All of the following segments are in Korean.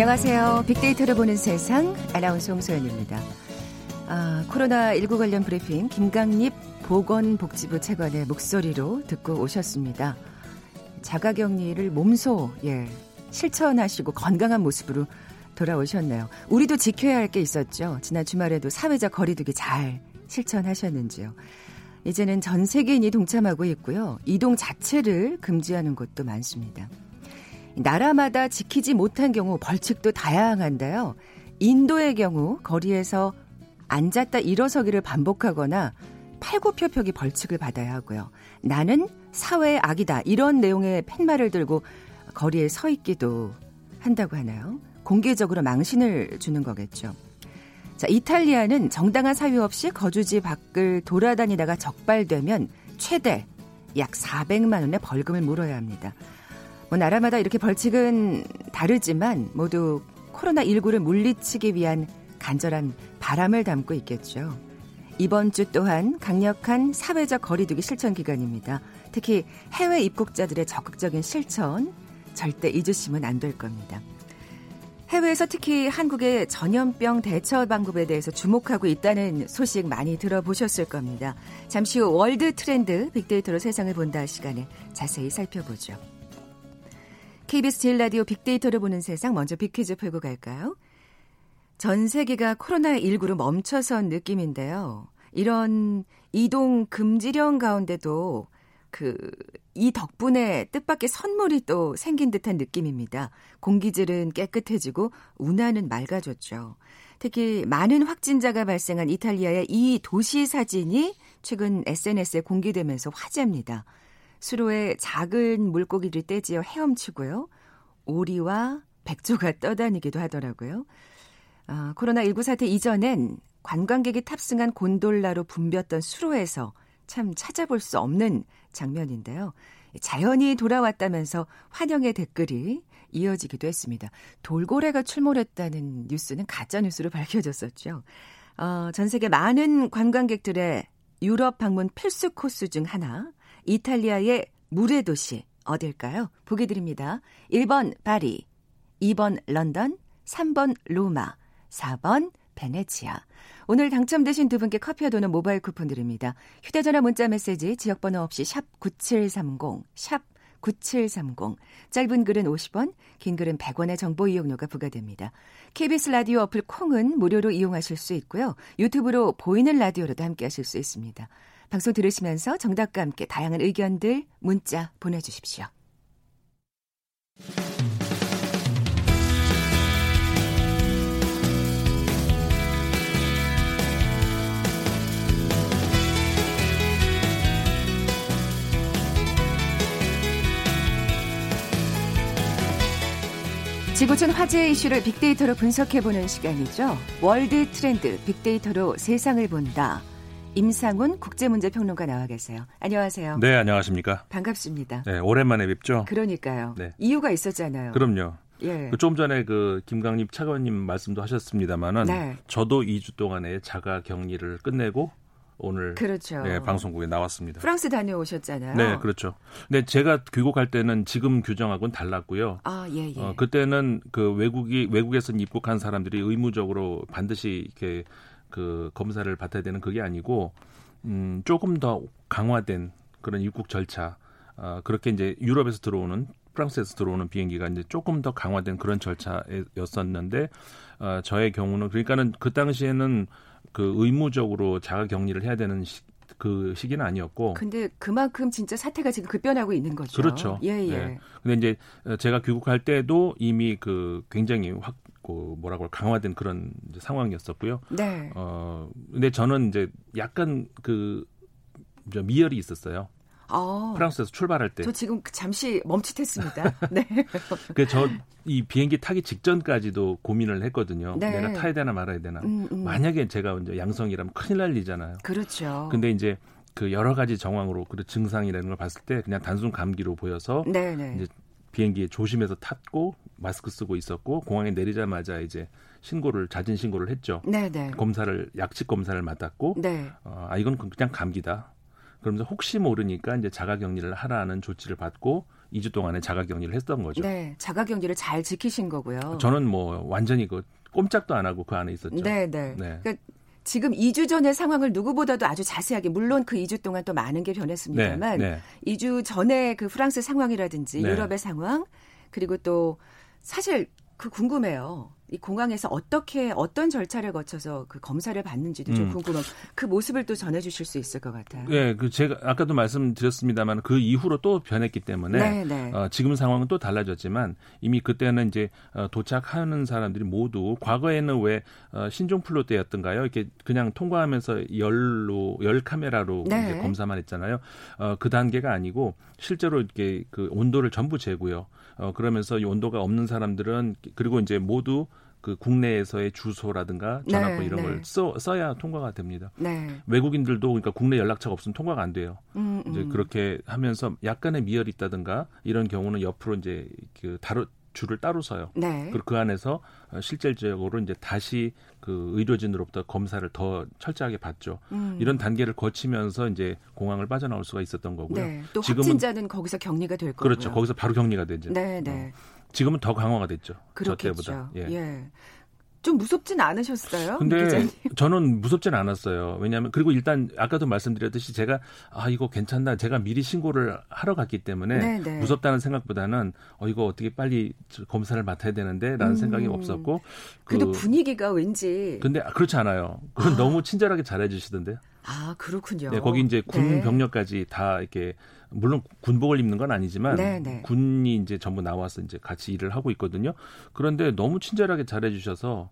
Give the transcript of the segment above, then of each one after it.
안녕하세요. 빅데이터를 보는 세상 아나운서 홍소연입니다. 아, 코로나19 관련 브리핑 김강립 보건복지부 차관의 목소리로 듣고 오셨습니다. 자가격리를 몸소 예, 실천하시고 건강한 모습으로 돌아오셨네요. 우리도 지켜야 할 게 있었죠. 지난 주말에도 사회적 거리두기 잘 실천하셨는지요. 이제는 전 세계인이 동참하고 있고요. 이동 자체를 금지하는 곳도 많습니다. 나라마다 지키지 못한 경우 벌칙도 다양한데요. 인도의 경우 거리에서 앉았다 일어서기를 반복하거나 팔굽혀펴기 벌칙을 받아야 하고요. 나는 사회의 악이다. 이런 내용의 팻말을 들고 거리에 서 있기도 한다고 하나요? 공개적으로 망신을 주는 거겠죠. 자, 이탈리아는 정당한 사유 없이 거주지 밖을 돌아다니다가 적발되면 최대 약 400만 원의 벌금을 물어야 합니다. 뭐 나라마다 이렇게 벌칙은 다르지만 모두 코로나19를 물리치기 위한 간절한 바람을 담고 있겠죠. 이번 주 또한 강력한 사회적 거리두기 실천 기간입니다. 특히 해외 입국자들의 적극적인 실천 절대 잊으시면 안 될 겁니다. 해외에서 특히 한국의 전염병 대처 방법에 대해서 주목하고 있다는 소식 많이 들어보셨을 겁니다. 잠시 후 World 트렌드 빅데이터로 세상을 본다 시간에 자세히 살펴보죠. KBS 제일 라디오 빅데이터를 보는 세상 먼저 big퀴즈 풀고 갈까요? 전 세계가 코로나19로 멈춰선 느낌인데요. 이런 이동 금지령 가운데도 그, 이 덕분에 뜻밖의 선물이 또 생긴 듯한 느낌입니다. 공기질은 깨끗해지고 운하는 맑아졌죠. 특히 많은 확진자가 발생한 이탈리아의 이 도시 사진이 최근 SNS에 공개되면서 화제입니다. 수로에 작은 물고기를 떼지어 헤엄치고요. 오리와 백조가 떠다니기도 하더라고요. 아, 코로나19 사태 이전엔 관광객이 탑승한 곤돌라로 붐볐던 수로에서 참 찾아볼 수 없는 장면인데요. 자연이 돌아왔다면서 환영의 댓글이 이어지기도 했습니다. 돌고래가 출몰했다는 뉴스는 가짜 뉴스로 밝혀졌었죠. 어, 전 세계 많은 관광객들의 유럽 방문 필수 코스 중 하나, 이탈리아의 물의 도시 어딜까요? 보기 드립니다. 1번 파리, 2번 런던, 3번 로마, 4번 베네치아. 오늘 당첨되신 두 분께 커피와 도는 모바일 쿠폰 드립니다. 휴대전화 문자 메시지 지역번호 없이 샵 9730, 샵 9730. 짧은 글은 50원, 긴 글은 100원의 정보 이용료가 부과됩니다. KBS 라디오 어플 콩은 무료로 이용하실 수 있고요. 유튜브로 보이는 라디오로도 함께 하실 수 있습니다. 방송 들으시면서 정답과 함께 다양한 의견들 문자 보내주십시오. 지구촌 화제 이슈를 빅데이터로 분석해보는 시간이죠. 월드 트렌드 빅데이터로 세상을 본다. 임상훈 국제문제평론가 나와 계세요. 안녕하세요. 네, 안녕하십니까. 반갑습니다. 네, 오랜만에 뵙죠. 그러니까요. 네. 이유가 있었잖아요. 그럼요. 예. 그좀 전에 그 김강립 차관님 말씀도 하셨습니다만은 네. 저도 2주 동안의 자가 격리를 끝내고 오늘 그렇죠. 네, 방송국에 나왔습니다. 프랑스 다녀오셨잖아요. 네, 그렇죠. 근데 제가 귀국할 때는 지금 규정하고는 달랐고요. 아, 예, 예. 어, 그때는 그 외국이 외국에서 입국한 사람들이 의무적으로 반드시 이렇게 그 검사를 받아야 되는 그게 아니고 음, 조금 더 강화된 그런 입국 절차 어, 그렇게 이제 유럽에서 들어오는 프랑스에서 들어오는 비행기가 이제 조금 더 강화된 그런 절차였었는데 어, 저의 경우는 그러니까는 그 당시에는 그 의무적으로 자가 격리를 해야 되는 시, 그 시기는 아니었고. 근데 그만큼 진짜 사태가 지금 급변하고 있는 거죠. 그렇죠. 예, 예. 네. 근데 이제 제가 귀국할 때도 이미 그 굉장히 확, 그 뭐라고 강화된 그런 상황이었었고요. 네. 어, 근데 저는 이제 약간 그 미열이 있었어요. 어. 프랑스에서 출발할 때. 저 지금 잠시 멈칫했습니다. 네. 그저 이 비행기 타기 직전까지도 고민을 했거든요. 네. 내가 타야 되나 말아야 되나. 음, 음. 만약에 제가 이제 양성이라면 큰일 날 일이잖아요. 그렇죠. 근데 이제 그 여러 가지 정황으로 그 증상이라는 걸 봤을 때 그냥 단순 감기로 보여서 네네. 네. 이제 비행기에 조심해서 탔고 마스크 쓰고 있었고 공항에 내리자마자 이제 신고를 자진 신고를 했죠. 네네. 네. 검사를 약식 검사를 맡았고 네. 어, 아 이건 그냥 감기다. 그러면서 혹시 모르니까 이제 자가 격리를 하라는 조치를 받고 2주 동안에 자가격리를 했던 거죠. 네, 자가격리를 잘 지키신 거고요. 저는 뭐 완전히 그 꼼짝도 안 하고 그 안에 있었죠. 네, 네. 네. 그러니까 지금 2주 전의 상황을 누구보다도 아주 자세하게 물론 그 2주 동안 또 많은 게 변했습니다만 네, 네. 2주 전에 그 프랑스 상황이라든지 네. 유럽의 상황 그리고 또 사실 그 궁금해요. 이 공항에서 어떻게 어떤 절차를 거쳐서 그 검사를 받는지도 좀 음. 궁금한 그 모습을 또 전해주실 수 있을 것 같아요. 네, 그 제가 아까도 말씀드렸습니다만 그 이후로 또 변했기 때문에 네, 네. 어, 지금 상황은 또 달라졌지만 이미 그때는 이제 어, 도착하는 사람들이 모두 과거에는 왜 어, 신종플루 때였던가요? 이렇게 그냥 통과하면서 열로 열 카메라로 네. 검사만 했잖아요. 어, 그 단계가 아니고 실제로 이렇게 그 온도를 전부 재고요. 어, 그러면서 이 온도가 없는 사람들은 그리고 이제 모두 그 국내에서의 주소라든가 전화번호 네, 이런 네. 걸 써, 써야 통과가 됩니다. 네. 외국인들도 그러니까 국내 연락처가 없으면 통과가 안 돼요. 음, 음. 이제 그렇게 하면서 약간의 미열이 있다든가 이런 경우는 옆으로 이제 그 다루 줄을 따로 서요. 네. 그리고 그 안에서 실질적으로 이제 다시 그 의료진으로부터 검사를 더 철저하게 받죠. 음. 이런 단계를 거치면서 이제 공항을 빠져나올 수가 있었던 거고요. 네. 또 지금은, 확진자는 거기서 격리가 될 거고요. 그렇죠. 거기서 바로 격리가 되죠. 네, 네. 어. 지금은 더 강화가 됐죠. 그렇겠죠. 저 때보다. 예. 예. 좀 무섭진 않으셨어요? 근데 저는 무섭진 않았어요. 왜냐하면 그리고 일단 아까도 말씀드렸듯이 제가 아 이거 괜찮다. 제가 미리 신고를 하러 갔기 때문에 네네. 네. 무섭다는 생각보다는 어 이거 어떻게 빨리 검사를 맡아야 되는데라는 음. 생각이 없었고. 그, 래도 분위기가 왠지. 근데 그렇지 않아요. 그건 아. 너무 친절하게 잘해주시던데요. 아 그렇군요. 네, 거기 이제 군 네. 병력까지 다 이렇게 물론 군복을 입는 건 아니지만 네네. 네. 군이 이제 전부 나와서 이제 같이 일을 하고 있거든요. 그런데 너무 친절하게 잘해 주셔서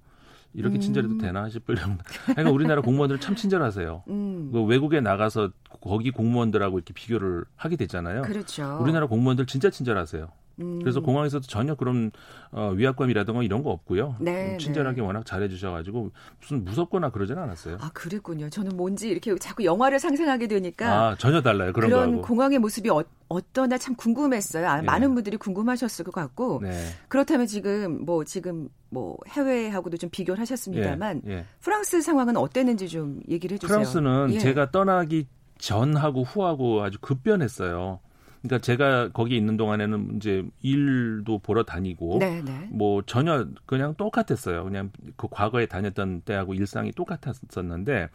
이렇게 친절해도 음. 되나 싶을 정도. 그러니까 우리나라 공무원들 참 친절하세요. 음. 그 외국에 나가서 거기 공무원들하고 이렇게 비교를 하게 되잖아요. 그렇죠. 우리나라 공무원들 진짜 친절하세요. 음. 그래서 공항에서도 전혀 그런 어, 위압감이라든가 이런 거 없고요. 네, 음, 친절하게 네. 워낙 잘해주셔가지고 무슨 무섭거나 그러지는 않았어요. 아 그랬군요. 저는 뭔지 이렇게 자꾸 영화를 상상하게 되니까 아 전혀 달라요. 그런, 그런. 공항의 모습이 어, 어떠나 참 궁금했어요. 아, 네. 많은 분들이 궁금하셨을 것 같고 네. 그렇다면 지금 뭐 지금 뭐 해외하고도 좀 비교를 하셨습니다만 예, 예. 프랑스 상황은 어땠는지 좀 얘기를 해주세요. 프랑스는 예. 제가 떠나기 전하고 후하고 아주 급변했어요. 그러니까 제가 거기 있는 동안에는 이제 일도 보러 다니고 네네. 네. 뭐 전혀 그냥 똑같았어요. 그냥 그 과거에 다녔던 때하고 일상이 똑같았었는데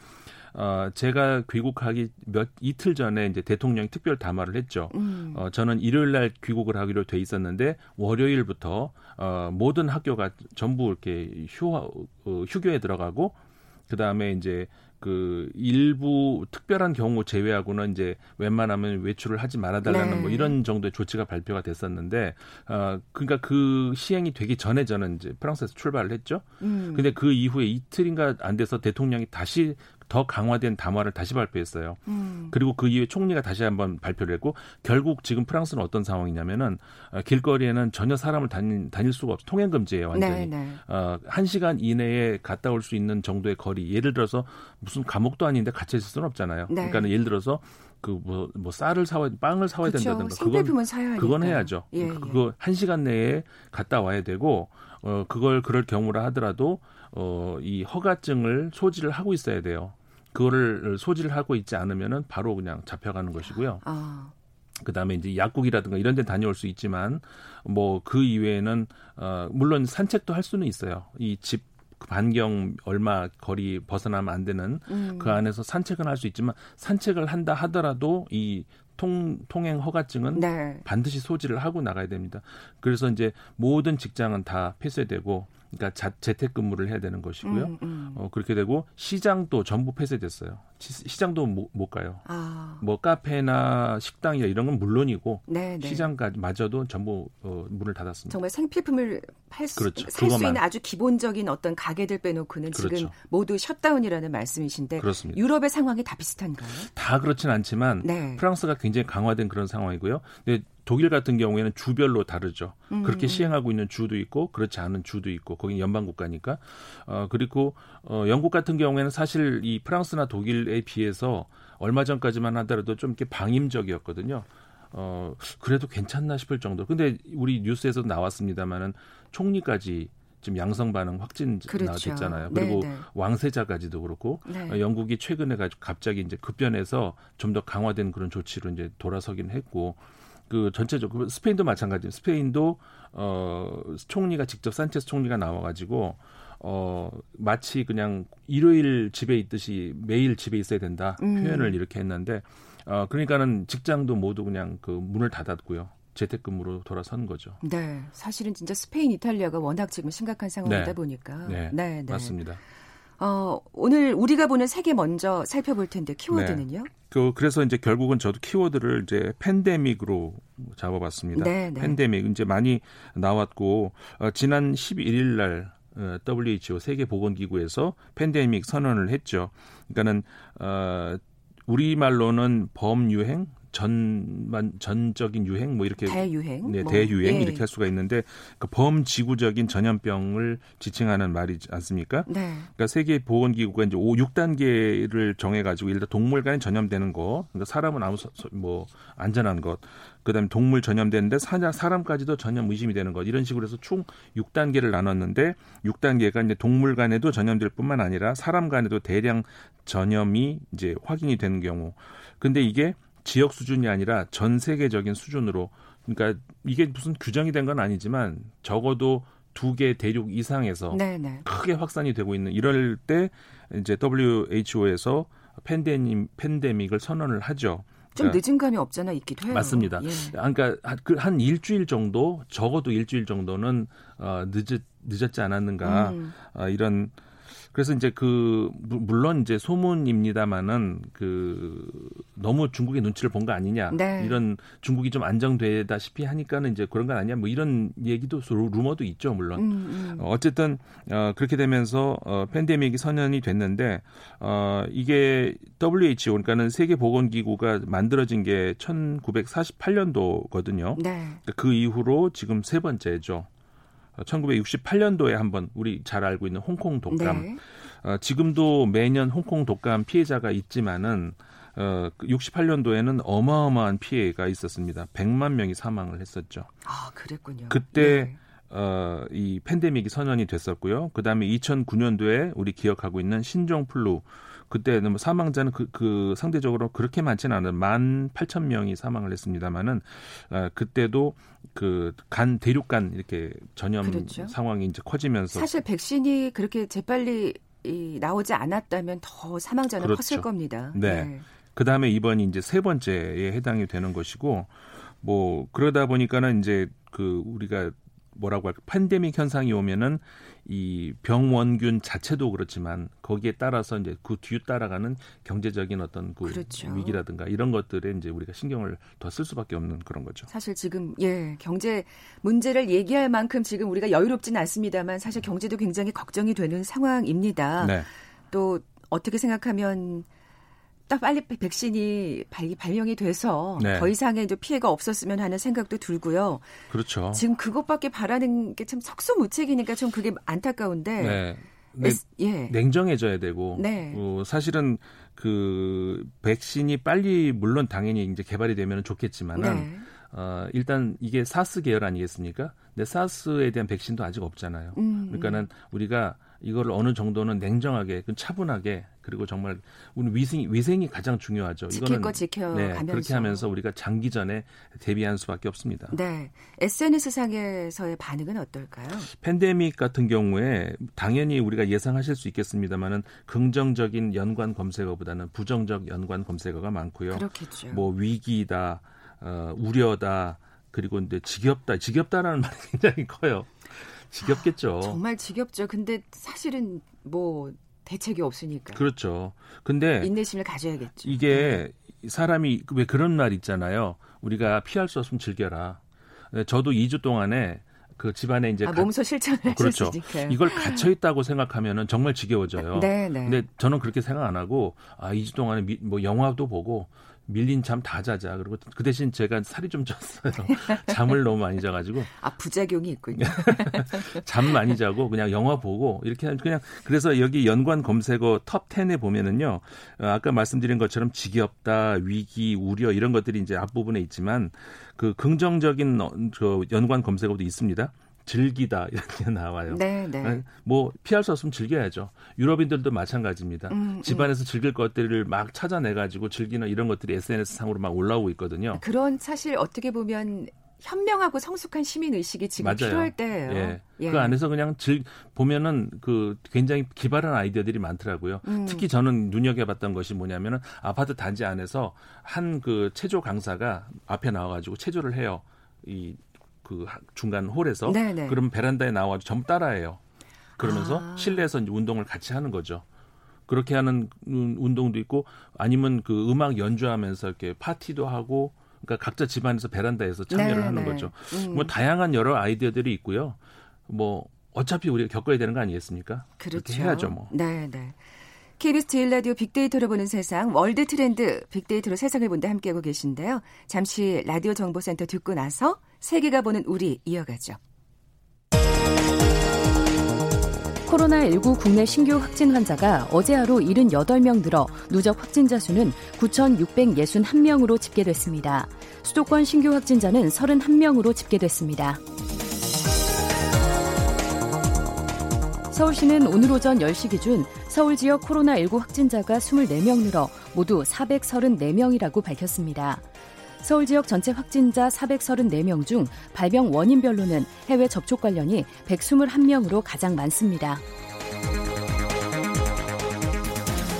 어 제가 귀국하기 몇 이틀 전에 이제 대통령이 특별 담화를 했죠. 음. 어 저는 일요일 날 귀국을 하기로 돼 있었는데 월요일부터 어 모든 학교가 전부 이렇게 휴 어, 휴교에 들어가고 그 다음에 이제 그 일부 특별한 경우 제외하고는 이제 웬만하면 외출을 하지 말아달라는 뭐 네. 뭐 이런 정도의 조치가 발표가 됐었는데 어 그러니까 그 시행이 되기 전에 저는 이제 프랑스에서 출발을 했죠. 음. 근데 그 이후에 이틀인가 안 돼서 대통령이 다시 더 강화된 담화를 다시 발표했어요. 음. 그리고 그 이후에 총리가 다시 한번 발표를 했고 결국 지금 프랑스는 어떤 상황이냐면은 어, 길거리에는 전혀 사람을 다닐, 다닐 수가 없어 통행 금지예요 완전히. 네, 네. 어, 한 시간 이내에 갔다 올 수 있는 정도의 거리. 예를 들어서 무슨 감옥도 아닌데 갇혀 있을 수는 없잖아요. 네. 그러니까 예를 들어서 그뭐뭐 쌀을 사와 빵을 사와야 그쵸, 된다든가 그건 사야 그건 해야죠. 예, 그거 예. 한 시간 내에 갔다 와야 되고 어 그걸 그럴 경우라 하더라도 어이 허가증을 소지를 하고 있어야 돼요. 그거를 소지를 하고 있지 않으면은 바로 그냥 잡혀가는 것이고요. 아. 그다음에 이제 약국이라든가 이런 데 다녀올 수 있지만 뭐 그 이외에는 어 물론 산책도 할 수는 있어요. 이집 반경 얼마 거리 벗어나면 안 되는 음. 그 안에서 산책은 할 수 있지만 산책을 한다 하더라도 이 통, 통행 허가증은 네. 반드시 소지를 하고 나가야 됩니다. 그래서 이제 모든 직장은 다 폐쇄되고 그러니까 자, 재택근무를 해야 되는 것이고요. 음, 음. 어, 그렇게 되고 시장도 전부 폐쇄됐어요. 시, 장도 못, 못 가요. 아. 뭐 카페나 식당이나 이런 건 물론이고 네, 네. 시장까지 마저도 전부 어, 문을 닫았습니다. 정말 생필품을 팔수 그렇죠. 살수 있는 아주 기본적인 어떤 가게들 빼놓고는 그렇죠. 지금 모두 셧다운이라는 말씀이신데 그렇습니다. 유럽의 상황이 다 비슷한가요? 다 그렇진 않지만 네. 프랑스가 굉장히 강화된 그런 상황이고요. 근데 독일 같은 경우에는 주별로 다르죠. 음. 그렇게 시행하고 있는 주도 있고 그렇지 않은 주도 있고 거기 연방 국가니까. 어 그리고 어 영국 같은 경우에는 사실 이 프랑스나 독일에 비해서 얼마 전까지만 하더라도 좀 이렇게 방임적이었거든요. 어 그래도 괜찮나 싶을 정도. 근데 우리 뉴스에서 나왔습니다마는 총리까지 지금 양성 반응 확진 그렇죠. 됐잖아요. 그리고 네네. 네. 왕세자까지도 그렇고 네. 어, 영국이 최근에 갑자기 이제 급변해서 좀 더 강화된 그런 조치로 이제 돌아서긴 했고 그 전체적으로 스페인도 마찬가지예요. 스페인도 어 총리가 직접 산체스 총리가 나와 가지고 어 마치 그냥 일요일 집에 있듯이 매일 집에 있어야 된다 음. 표현을 이렇게 했는데 어 그러니까는 직장도 모두 그냥 그 문을 닫았고요. 재택근무로 돌아선 거죠. 네, 사실은 진짜 스페인, 이탈리아가 워낙 지금 심각한 상황이다 네. 보니까. 네, 네, 네. 맞습니다. 어, 오늘 우리가 보는 세계 먼저 살펴볼 텐데 키워드는요? 네. 그 그래서 이제 결국은 저도 키워드를 이제 팬데믹으로 잡아봤습니다. 네, 네. 팬데믹 이제 많이 나왔고 어, 지난 11일 날 어, WHO 세계 보건기구에서 팬데믹 선언을 했죠. 그러니까는 어 우리 말로는 범유행 전만 전적인 유행 뭐 이렇게 대유행 네, 뭐. 대유행 예. 이렇게 할 수가 있는데 그 범지구적인 전염병을 지칭하는 말이지 않습니까? 네. 그러니까 세계 보건 기구가 이제 5, 6단계를 정해 가지고 일단 동물 간에 전염되는 거, 그러니까 사람은 아무 뭐 안전한 것, 그다음에 동물 전염되는데 사냥 사람까지도 전염 의심이 되는 것 이런 식으로 해서 총 6단계를 나눴는데 6단계가 이제 동물 간에도 전염될 뿐만 아니라 사람 간에도 대량 전염이 이제 확인이 되는 경우. 근데 이게 지역 수준이 아니라 전 세계적인 수준으로 그러니까 이게 무슨 규정이 된 건 아니지만 적어도 두 개 대륙 이상에서 네네. 네. 크게 확산이 되고 있는 이럴 때 이제 WHO에서 팬데믹 팬데믹을 선언을 하죠. 좀 그러니까, 늦은 감이 없잖아 있기도 해요. 맞습니다. 예. 그러니까 한, 그한 일주일 정도 적어도 일주일 정도는 어, 늦었 늦었지 않았는가 음. 어, 이런 그래서 이제 그 물론 이제 소문입니다마는 그 너무 중국의 눈치를 본 거 아니냐 네. 이런 중국이 좀 안정되다시피 하니까는 이제 그런 건 아니야 뭐 이런 얘기도 루머도 있죠 물론 음, 음. 어쨌든 어, 그렇게 되면서 어, 팬데믹이 선언이 됐는데 어, 이게 WHO 그러니까는 세계 보건기구가 만들어진 게 1948년도거든요. 네. 그 이후로 지금 세 번째죠. 1968년도에 한번 우리 잘 알고 있는 홍콩 독감. 네. 어, 지금도 매년 홍콩 독감 피해자가 있지만은 어, 68년도에는 그 어마어마한 피해가 있었습니다. 100만 명이 사망을 했었죠. 아, 그랬군요. 그때 네. 어, 이 팬데믹이 선언이 됐었고요. 그 다음에 2009년도에 우리 기억하고 있는 신종 플루 그때는 뭐 사망자는 그, 그 상대적으로 그렇게 많지는 않은 만 팔천 명이 사망을 했습니다만은 어, 그때도 그 간 대륙간 이렇게 전염 그렇죠. 상황이 이제 커지면서 사실 백신이 그렇게 재빨리 이, 나오지 않았다면 더 사망자는 그렇죠. 컸을 겁니다. 네. 네. 그 다음에 이번이 이제 세 번째에 해당이 되는 것이고 뭐 그러다 보니까는 이제 그 우리가 뭐라고 할까 팬데믹 현상이 오면은 이 병원균 자체도 그렇지만 거기에 따라서 이제 그 뒤에 따라가는 경제적인 어떤 그 그렇죠. 위기라든가 이런 것들에 이제 우리가 신경을 더 쓸 수밖에 없는 그런 거죠. 사실 지금 예 경제 문제를 얘기할 만큼 지금 우리가 여유롭지는 않습니다만 사실 경제도 굉장히 걱정이 되는 상황입니다. 네. 또 어떻게 생각하면 딱 빨리 백신이 발 명이 돼서 네. 더 이상의 이제 피해가 없었으면 하는 생각도 들고요. 그렇죠. 지금 그것밖에 바라는 게 참 석수무책이니까 좀 그게 안타까운데. 네. 네, 예. 냉정해져야 되고 네. 어, 사실은 그 백신이 빨리 물론 당연히 이제 개발이 되면 좋겠지만은 네. 어, 일단 이게 사스 계열 아니겠습니까? 근데 사스에 대한 백신도 아직 없잖아요. 음, 그러니까는 우리가 이걸 어느 정도는 냉정하게, 그 차분하게 그리고 정말 우리 위생이 위생이 가장 중요하죠. 이거는 거 지켜가면서 네, 그렇게 하면서 우리가 장기전에 대비할 수밖에 없습니다. 네, SNS 상에서의 반응은 어떨까요? 팬데믹 같은 경우에 당연히 우리가 예상하실 수 있겠습니다만은 긍정적인 연관 검색어보다는 부정적 연관 검색어가 많고요. 그렇겠죠. 뭐 위기다, 어, 우려다, 그리고 이제 지겹다, 지겹다라는 말이 굉장히 커요. 지겹겠죠. 아, 정말 지겹죠. 근데 사실은 뭐 대책이 없으니까. 그렇죠. 근데 인내심을 가져야겠죠. 이게 네. 사람이 왜 그런 말 있잖아요. 우리가 피할 수 없으면 즐겨라. 네, 저도 2주 동안에 그 집안에 이제 아, 몸소 실천을 그렇죠. 이걸 갇혀 있다고 생각하면은 정말 지겨워져요. 네, 네. 근데 저는 그렇게 생각 안 하고 아, 2주 동안에 미, 뭐 영화도 보고 밀린 잠 다 자자. 그리고 그 대신 제가 살이 좀 쪘어요. 잠을 너무 많이 자가지고. 아 부작용이 있군요. 잠 많이 자고 그냥 영화 보고 이렇게 그냥 그래서 여기 연관 검색어 톱 10에 보면은요. 어, 아까 말씀드린 것처럼 지겹다, 위기, 우려 이런 것들이 이제 앞부분에 있지만 그 긍정적인 어, 저 연관 검색어도 있습니다. 즐기다 이렇게 나와요. 네, 네. 뭐 피할 수 없으면 즐겨야죠. 유럽인들도 마찬가지입니다. 음, 음. 집안에서 음. 즐길 것들을 막 찾아내 가지고 즐기는 이런 것들이 SNS 상으로 막 올라오고 있거든요. 그런 사실 어떻게 보면 현명하고 성숙한 시민 의식이 지금 맞아요. 필요할 때예요. 예. 예. 그 안에서 그냥 즐 보면은 그 굉장히 기발한 아이디어들이 많더라고요. 음. 특히 저는 눈여겨봤던 것이 뭐냐면은 아파트 단지 안에서 한 그 체조 강사가 앞에 나와가지고 체조를 해요. 이 그 중간 홀에서 네네. 그럼 베란다에 나와서 좀 따라해요. 그러면서 아. 실내에서 운동을 같이 하는 거죠. 그렇게 하는 운동도 있고 아니면 그 음악 연주하면서 이렇게 파티도 하고 그러니까 각자 집안에서 베란다에서 참여를 네, 하는 네. 거죠. 음. 뭐 다양한 여러 아이디어들이 있고요. 뭐 어차피 우리가 겪어야 되는 거 아니겠습니까? 그렇죠. 그렇게 해야죠, 뭐. 네, 네. KBS 제일 라디오 빅데이터로 보는 세상 World 트렌드 빅데이터로 세상을 본다 함께하고 계신데요. 잠시 라디오 정보센터 듣고 나서 세계가 보는 우리 이어가죠. 코로나19 국내 신규 확진 환자가 어제 하루 78명 늘어 누적 확진자 수는 9,661명으로 집계됐습니다. 수도권 신규 확진자는 31명으로 집계됐습니다. 서울시는 오늘 오전 10시 기준 서울 지역 코로나19 확진자가 24명 늘어 모두 434명이라고 밝혔습니다. 서울 지역 전체 확진자 434명 중 발병 원인별로는 해외 접촉 관련이 121명으로 가장 많습니다.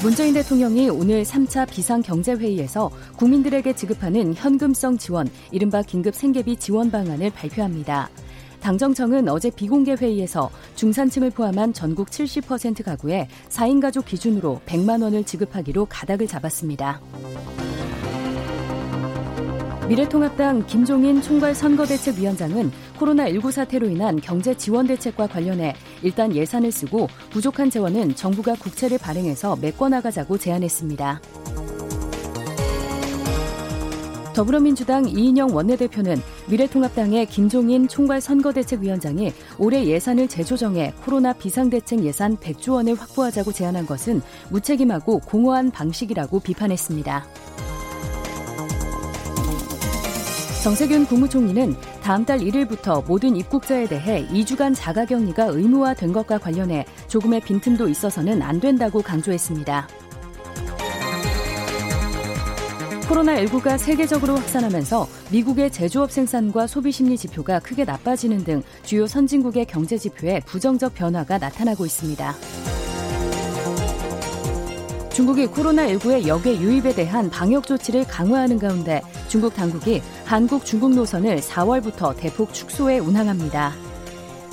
문재인 대통령이 오늘 3차 비상경제회의에서 국민들에게 지급하는 현금성 지원, 이른바 긴급 생계비 지원 방안을 발표합니다. 당정청은 어제 비공개 회의에서 중산층을 포함한 전국 70% 가구에 4인 가족 기준으로 100만 원을 지급하기로 가닥을 잡았습니다. 미래통합당 김종인 총괄 선거대책위원장은 코로나19 사태로 인한 경제 지원 대책과 관련해 일단 예산을 쓰고 부족한 재원은 정부가 국채를 발행해서 메꿔나가자고 제안했습니다. 더불어민주당 이인영 원내대표는 미래통합당의 김종인 총괄 선거대책위원장이 올해 예산을 재조정해 코로나 비상대책 예산 100조 원을 확보하자고 제안한 것은 무책임하고 공허한 방식이라고 비판했습니다. 정세균 국무총리는 다음 달 1일부터 모든 입국자에 대해 2주간 자가격리가 의무화된 것과 관련해 조금의 빈틈도 있어서는 안 된다고 강조했습니다. 코로나19가 세계적으로 확산하면서 미국의 제조업 생산과 소비 심리 지표가 크게 나빠지는 등 주요 선진국의 경제 지표에 부정적 변화가 나타나고 있습니다. 중국이 코로나19의 역의 유입에 대한 방역 조치를 강화하는 가운데 중국 당국이 한국 중국 노선을 4월부터 대폭 축소해 운항합니다.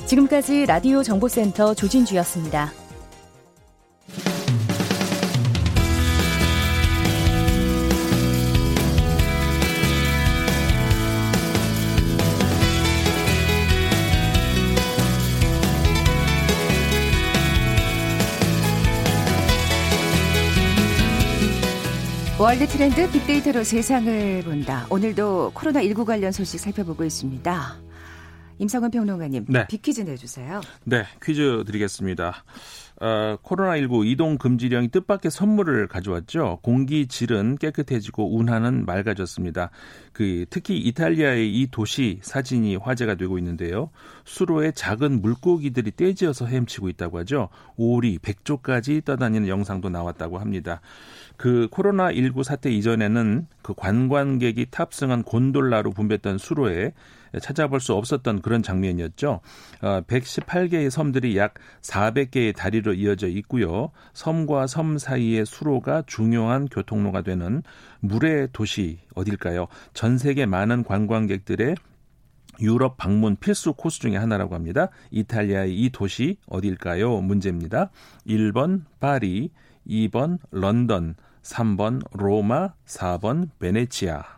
지금까지 라디오 정보센터 조진주였습니다. World 트렌드 빅데이터로 세상을 본다. 오늘도 코로나19 관련 소식 살펴보고 있습니다. 임성은 평론가님, 네. big퀴즈 내주세요. 네, 퀴즈 드리겠습니다. 어, 코로나19 이동 금지령이 뜻밖의 선물을 가져왔죠. 공기 질은 깨끗해지고 운하는 맑아졌습니다. 그 특히 이탈리아의 이 도시 사진이 화제가 되고 있는데요. 수로에 작은 물고기들이 떼지어서 헤엄치고 있다고 하죠. 오리, 백조까지 떠다니는 영상도 나왔다고 합니다. 그 코로나19 사태 이전에는 그 관광객이 탑승한 곤돌라로 분배했던 수로에 찾아볼 수 없었던 그런 장면이었죠. 어, 118개의 섬들이 약 400개의 다리로 이어져 있고요. 섬과 섬 사이의 수로가 중요한 교통로가 되는 물의 도시 어딜까요? 전 세계 많은 관광객들의 유럽 방문 필수 코스 중의 하나라고 합니다. 이탈리아의 이 도시 어딜까요? 문제입니다. 1번 파리, 2번 런던, 3번 로마, 4번 베네치아.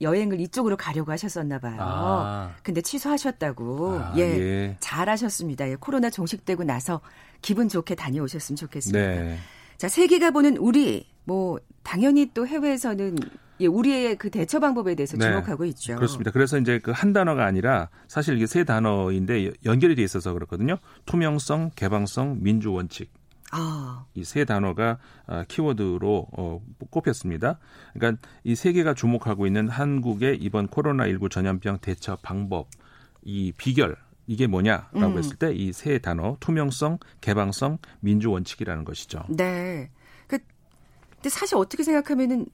여행을 이쪽으로 가려고 하셨었나 봐요. 아. 근데 취소하셨다고. 아, 예, 예. 잘하셨습니다. 예, 코로나 종식되고 나서 기분 좋게 다녀오셨으면 좋겠습니다. 네. 자, 세계가 보는 우리 뭐 당연히 또 해외에서는 예, 우리의 그 대처 방법에 대해서 네. 주목하고 있죠. 그렇습니다. 그래서 이제 그 한 단어가 아니라 사실 이게 세 단어인데 연결이 돼 있어서 그렇거든요. 투명성, 개방성, 민주 원칙. 아. 이세 단어가 아, 키워드로 어, 꼽혔습니다. 그러니까 이 세 개가 주목하고 있는 한국의 이번 코로나19 전염병 대처 방법, 이 비결 이게 뭐냐라고 음. 했을 때 이 세 단어 투명성, 개방성, 민주 원칙이라는 것이죠. 네. 그 근데 사실 어떻게 생각하면은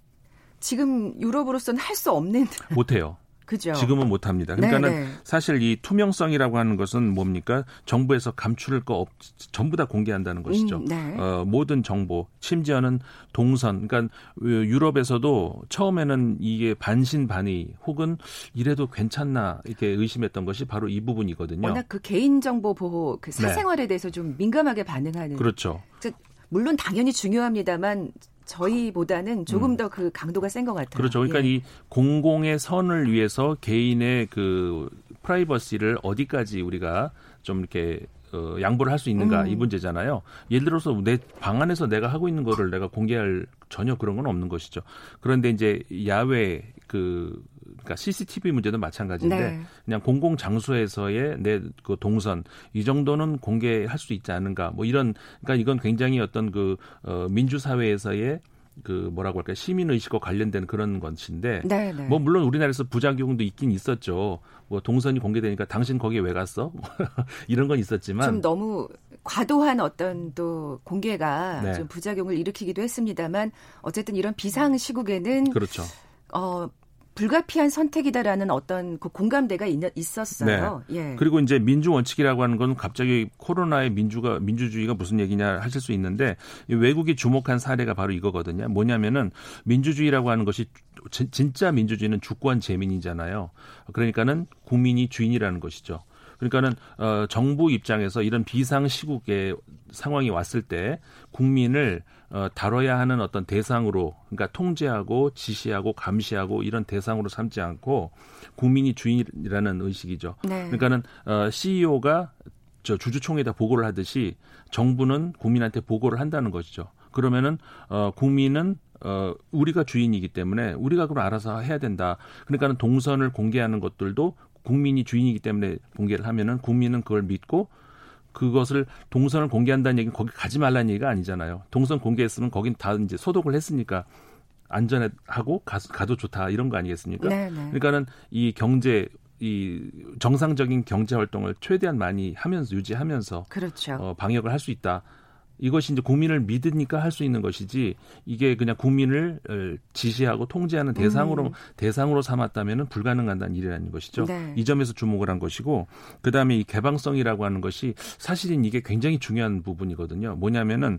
지금 유럽으로서는 할 수 없는 못해요. 그죠. 지금은 못 합니다. 그러니까는 네네. 사실 이 투명성이라고 하는 것은 뭡니까? 정부에서 감출 거 없, 전부 다 공개한다는 것이죠. 음, 네. 어, 모든 정보, 심지어는 동선. 그러니까 유럽에서도 처음에는 이게 반신반의 혹은 이래도 괜찮나 이렇게 의심했던 것이 바로 이 부분이거든요. 워낙 그 개인정보 보호, 그 네. 사생활에 네. 대해서 좀 민감하게 반응하는. 그렇죠. 물론 당연히 중요합니다만 저희보다는 조금 음. 더그 강도가 센 것 같아요. 그렇죠. 그러니까 예. 이 공공의 선을 위해서 개인의 그 프라이버시를 어디까지 우리가 좀 이렇게 어, 양보를 할 수 있는가 음. 이 문제잖아요. 예를 들어서 내 방 안에서 내가 하고 있는 거를 내가 공개할 전혀 그런 건 없는 것이죠. 그런데 이제 야외 그 그러니까 CCTV 문제도 마찬가지인데 네. 그냥 공공 장소에서의 내 그 동선 이 정도는 공개할 수 있지 않은가 뭐 이런 그러니까 이건 굉장히 어떤 그 어, 민주 사회에서의 그 뭐라고 할까 시민 의식과 관련된 그런 것인데 네네. 네. 뭐 물론 우리나라에서 부작용도 있긴 있었죠. 뭐 동선이 공개되니까 당신 거기에 왜 갔어? 이런 건 있었지만 좀 너무 과도한 어떤 또 공개가 네. 좀 부작용을 일으키기도 했습니다만 어쨌든 이런 비상 시국에는 그렇죠. 어 불가피한 선택이다라는 어떤 그 공감대가 있, 있었어요. 네. 예. 그리고 이제 민주 원칙이라고 하는 건 갑자기 코로나의 민주가 민주주의가 무슨 얘기냐 하실 수 있는데 외국이 주목한 사례가 바로 이거거든요. 뭐냐면은 민주주의라고 하는 것이 진짜 민주주의는 주권 재민이잖아요. 그러니까는 국민이 주인이라는 것이죠. 그러니까는 어 정부 입장에서 이런 비상 시국의 상황이 왔을 때 국민을 어 다뤄야 하는 어떤 대상으로 그러니까 통제하고 지시하고 감시하고 이런 대상으로 삼지 않고 국민이 주인이라는 의식이죠. 네. 그러니까는 어 CEO가 저 주주총회에다 보고를 하듯이 정부는 국민한테 보고를 한다는 것이죠. 그러면은 어 국민은 어 우리가 주인이기 때문에 우리가 그럼 알아서 해야 된다. 그러니까는 동선을 공개하는 것들도 국민이 주인이기 때문에 공개를 하면은 국민은 그걸 믿고 그것을 동선을 공개한다는 얘기는 거기 가지 말라는 얘기가 아니잖아요. 동선 공개했으면 거긴 다 이제 소독을 했으니까 안전하고 가, 가도 좋다 이런 거 아니겠습니까? 네네. 네. 그러니까는 이 경제 이 정상적인 경제 활동을 최대한 많이 하면서 유지하면서 그렇죠. 어, 방역을 할 수 있다. 이것이 이제 국민을 믿으니까 할 수 있는 것이지 이게 그냥 국민을 어, 지시하고 통제하는 대상으로 음. 대상으로 삼았다면은 불가능한다는 일이라는 것이죠. 네. 이 점에서 주목을 한 것이고 그다음에 이 개방성이라고 하는 것이 사실은 이게 굉장히 중요한 부분이거든요. 뭐냐면은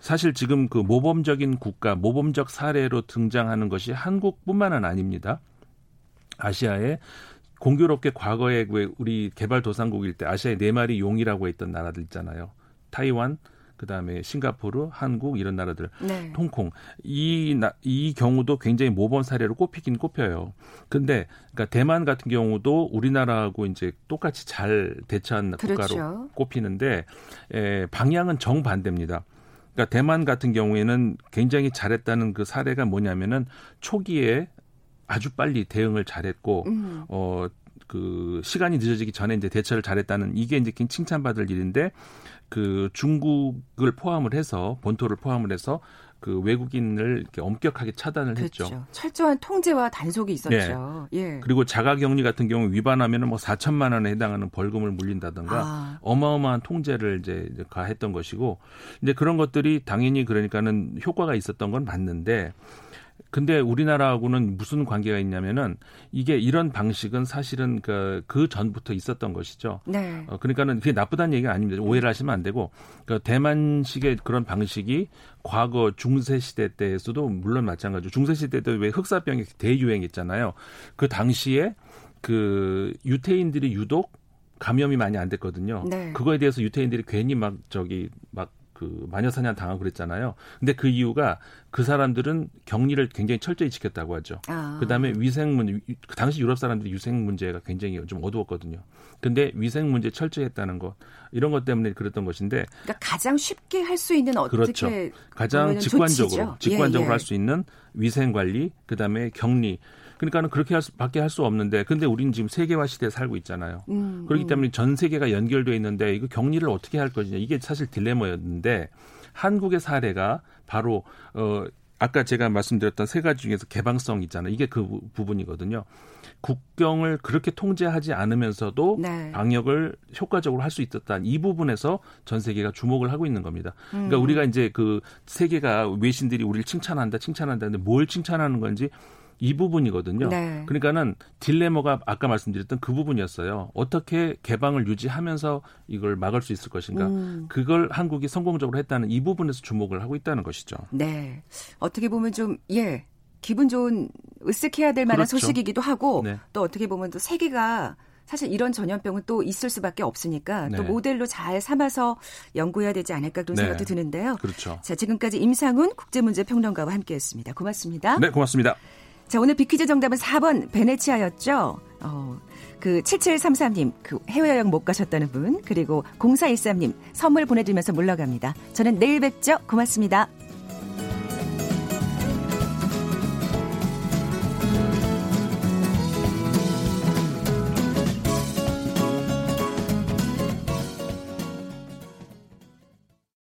사실 지금 그 모범적인 국가, 모범적 사례로 등장하는 것이 한국뿐만은 아닙니다. 아시아에 공교롭게 과거에 우리 개발도상국일 때 아시아의 네 마리 용이라고 했던 나라들 있잖아요. 타이완, 그다음에 싱가포르, 한국 이런 나라들, 네. 홍콩 이, 나, 이 경우도 굉장히 모범 사례로 꼽히긴 꼽혀요. 근데 그러니까 대만 같은 경우도 우리나라하고 이제 똑같이 잘 대처한 그렇죠. 국가로 꼽히는데 에, 방향은 정반대입니다. 그러니까 대만 같은 경우에는 굉장히 잘했다는 그 사례가 뭐냐면은 초기에 아주 빨리 대응을 잘했고 음. 어. 그 시간이 늦어지기 전에 이제 대처를 잘했다는 이게 이제 칭찬받을 일인데 그 중국을 포함을 해서 본토를 포함을 해서 그 외국인을 이렇게 엄격하게 차단을 그렇죠. 했죠. 철저한 통제와 단속이 있었죠. 네. 예. 그리고 자가격리 같은 경우 위반하면은 뭐 4천만 원에 해당하는 벌금을 물린다든가 아. 어마어마한 통제를 이제 가했던 것이고 이제 그런 것들이 당연히 그러니까는 효과가 있었던 건 맞는데 근데 우리나라하고는 무슨 관계가 있냐면은 이게 이런 방식은 사실은 그, 그 전부터 있었던 것이죠. 네. 어, 그러니까는 그게 나쁘다는 얘기가 아닙니다. 오해를 하시면 안 되고 그 대만식의 그런 방식이 과거 중세 시대 때에서도 물론 마찬가지로 중세 시대 때 왜 흑사병이 대유행했잖아요. 그 당시에 그 유태인들이 유독 감염이 많이 안 됐거든요. 네. 그거에 대해서 유태인들이 괜히 막 저기 막 그 마녀사냥 당하고 그랬잖아요. 근데 그 이유가 그 사람들은 격리를 굉장히 철저히 지켰다고 하죠. 아. 그다음에 위생 문제 그 당시 유럽 사람들이 위생 문제가 굉장히 좀 어두웠거든요. 근데 위생 문제 철저히 했다는 것 이런 것 때문에 그랬던 것인데 그러니까 가장 쉽게 할 수 있는 어떻게 그렇죠. 가장 직관적으로 직관적으로 예, 예. 할수 있는 위생 관리 그다음에 격리 그러니까는 그렇게 할 수, 밖에 할 수 없는데 근데 우리는 지금 세계화 시대에 살고 있잖아요. 음, 그렇기 음. 때문에 전 세계가 연결돼 있는데 이거 격리를 어떻게 할 것이냐 이게 사실 딜레마였는데 한국의 사례가 바로 어 아까 제가 말씀드렸던 세 가지 중에서 개방성 있잖아요. 이게 그 부분이거든요. 국경을 그렇게 통제하지 않으면서도 네. 방역을 효과적으로 할 수 있었다. 이 부분에서 전 세계가 주목을 하고 있는 겁니다. 그러니까 음. 우리가 이제 그 세계가 외신들이 우리를 칭찬한다, 칭찬한다. 근데 뭘 칭찬하는 건지 이 부분이거든요. 네. 그러니까는 딜레마가 아까 말씀드렸던 그 부분이었어요. 어떻게 개방을 유지하면서 이걸 막을 수 있을 것인가. 음. 그걸 한국이 성공적으로 했다는 이 부분에서 주목을 하고 있다는 것이죠. 네. 어떻게 보면 좀 예. 기분 좋은 으쓱해야 될 만한 그렇죠. 소식이기도 하고 네. 또 어떻게 보면 또 세계가 사실 이런 전염병은 또 있을 수밖에 없으니까 네. 또 모델로 잘 삼아서 연구해야 되지 않을까 그런 네. 생각도 드는데요. 그렇죠. 자, 지금까지 임상훈 국제문제평론가와 함께했습니다. 고맙습니다. 네, 고맙습니다. 자, 오늘 비퀴즈 정답은 4번 베네치아였죠. 어, 그 7733님, 그 해외여행 못 가셨다는 분, 그리고 0413님 선물 보내드리면서 물러갑니다. 저는 내일 뵙죠. 고맙습니다.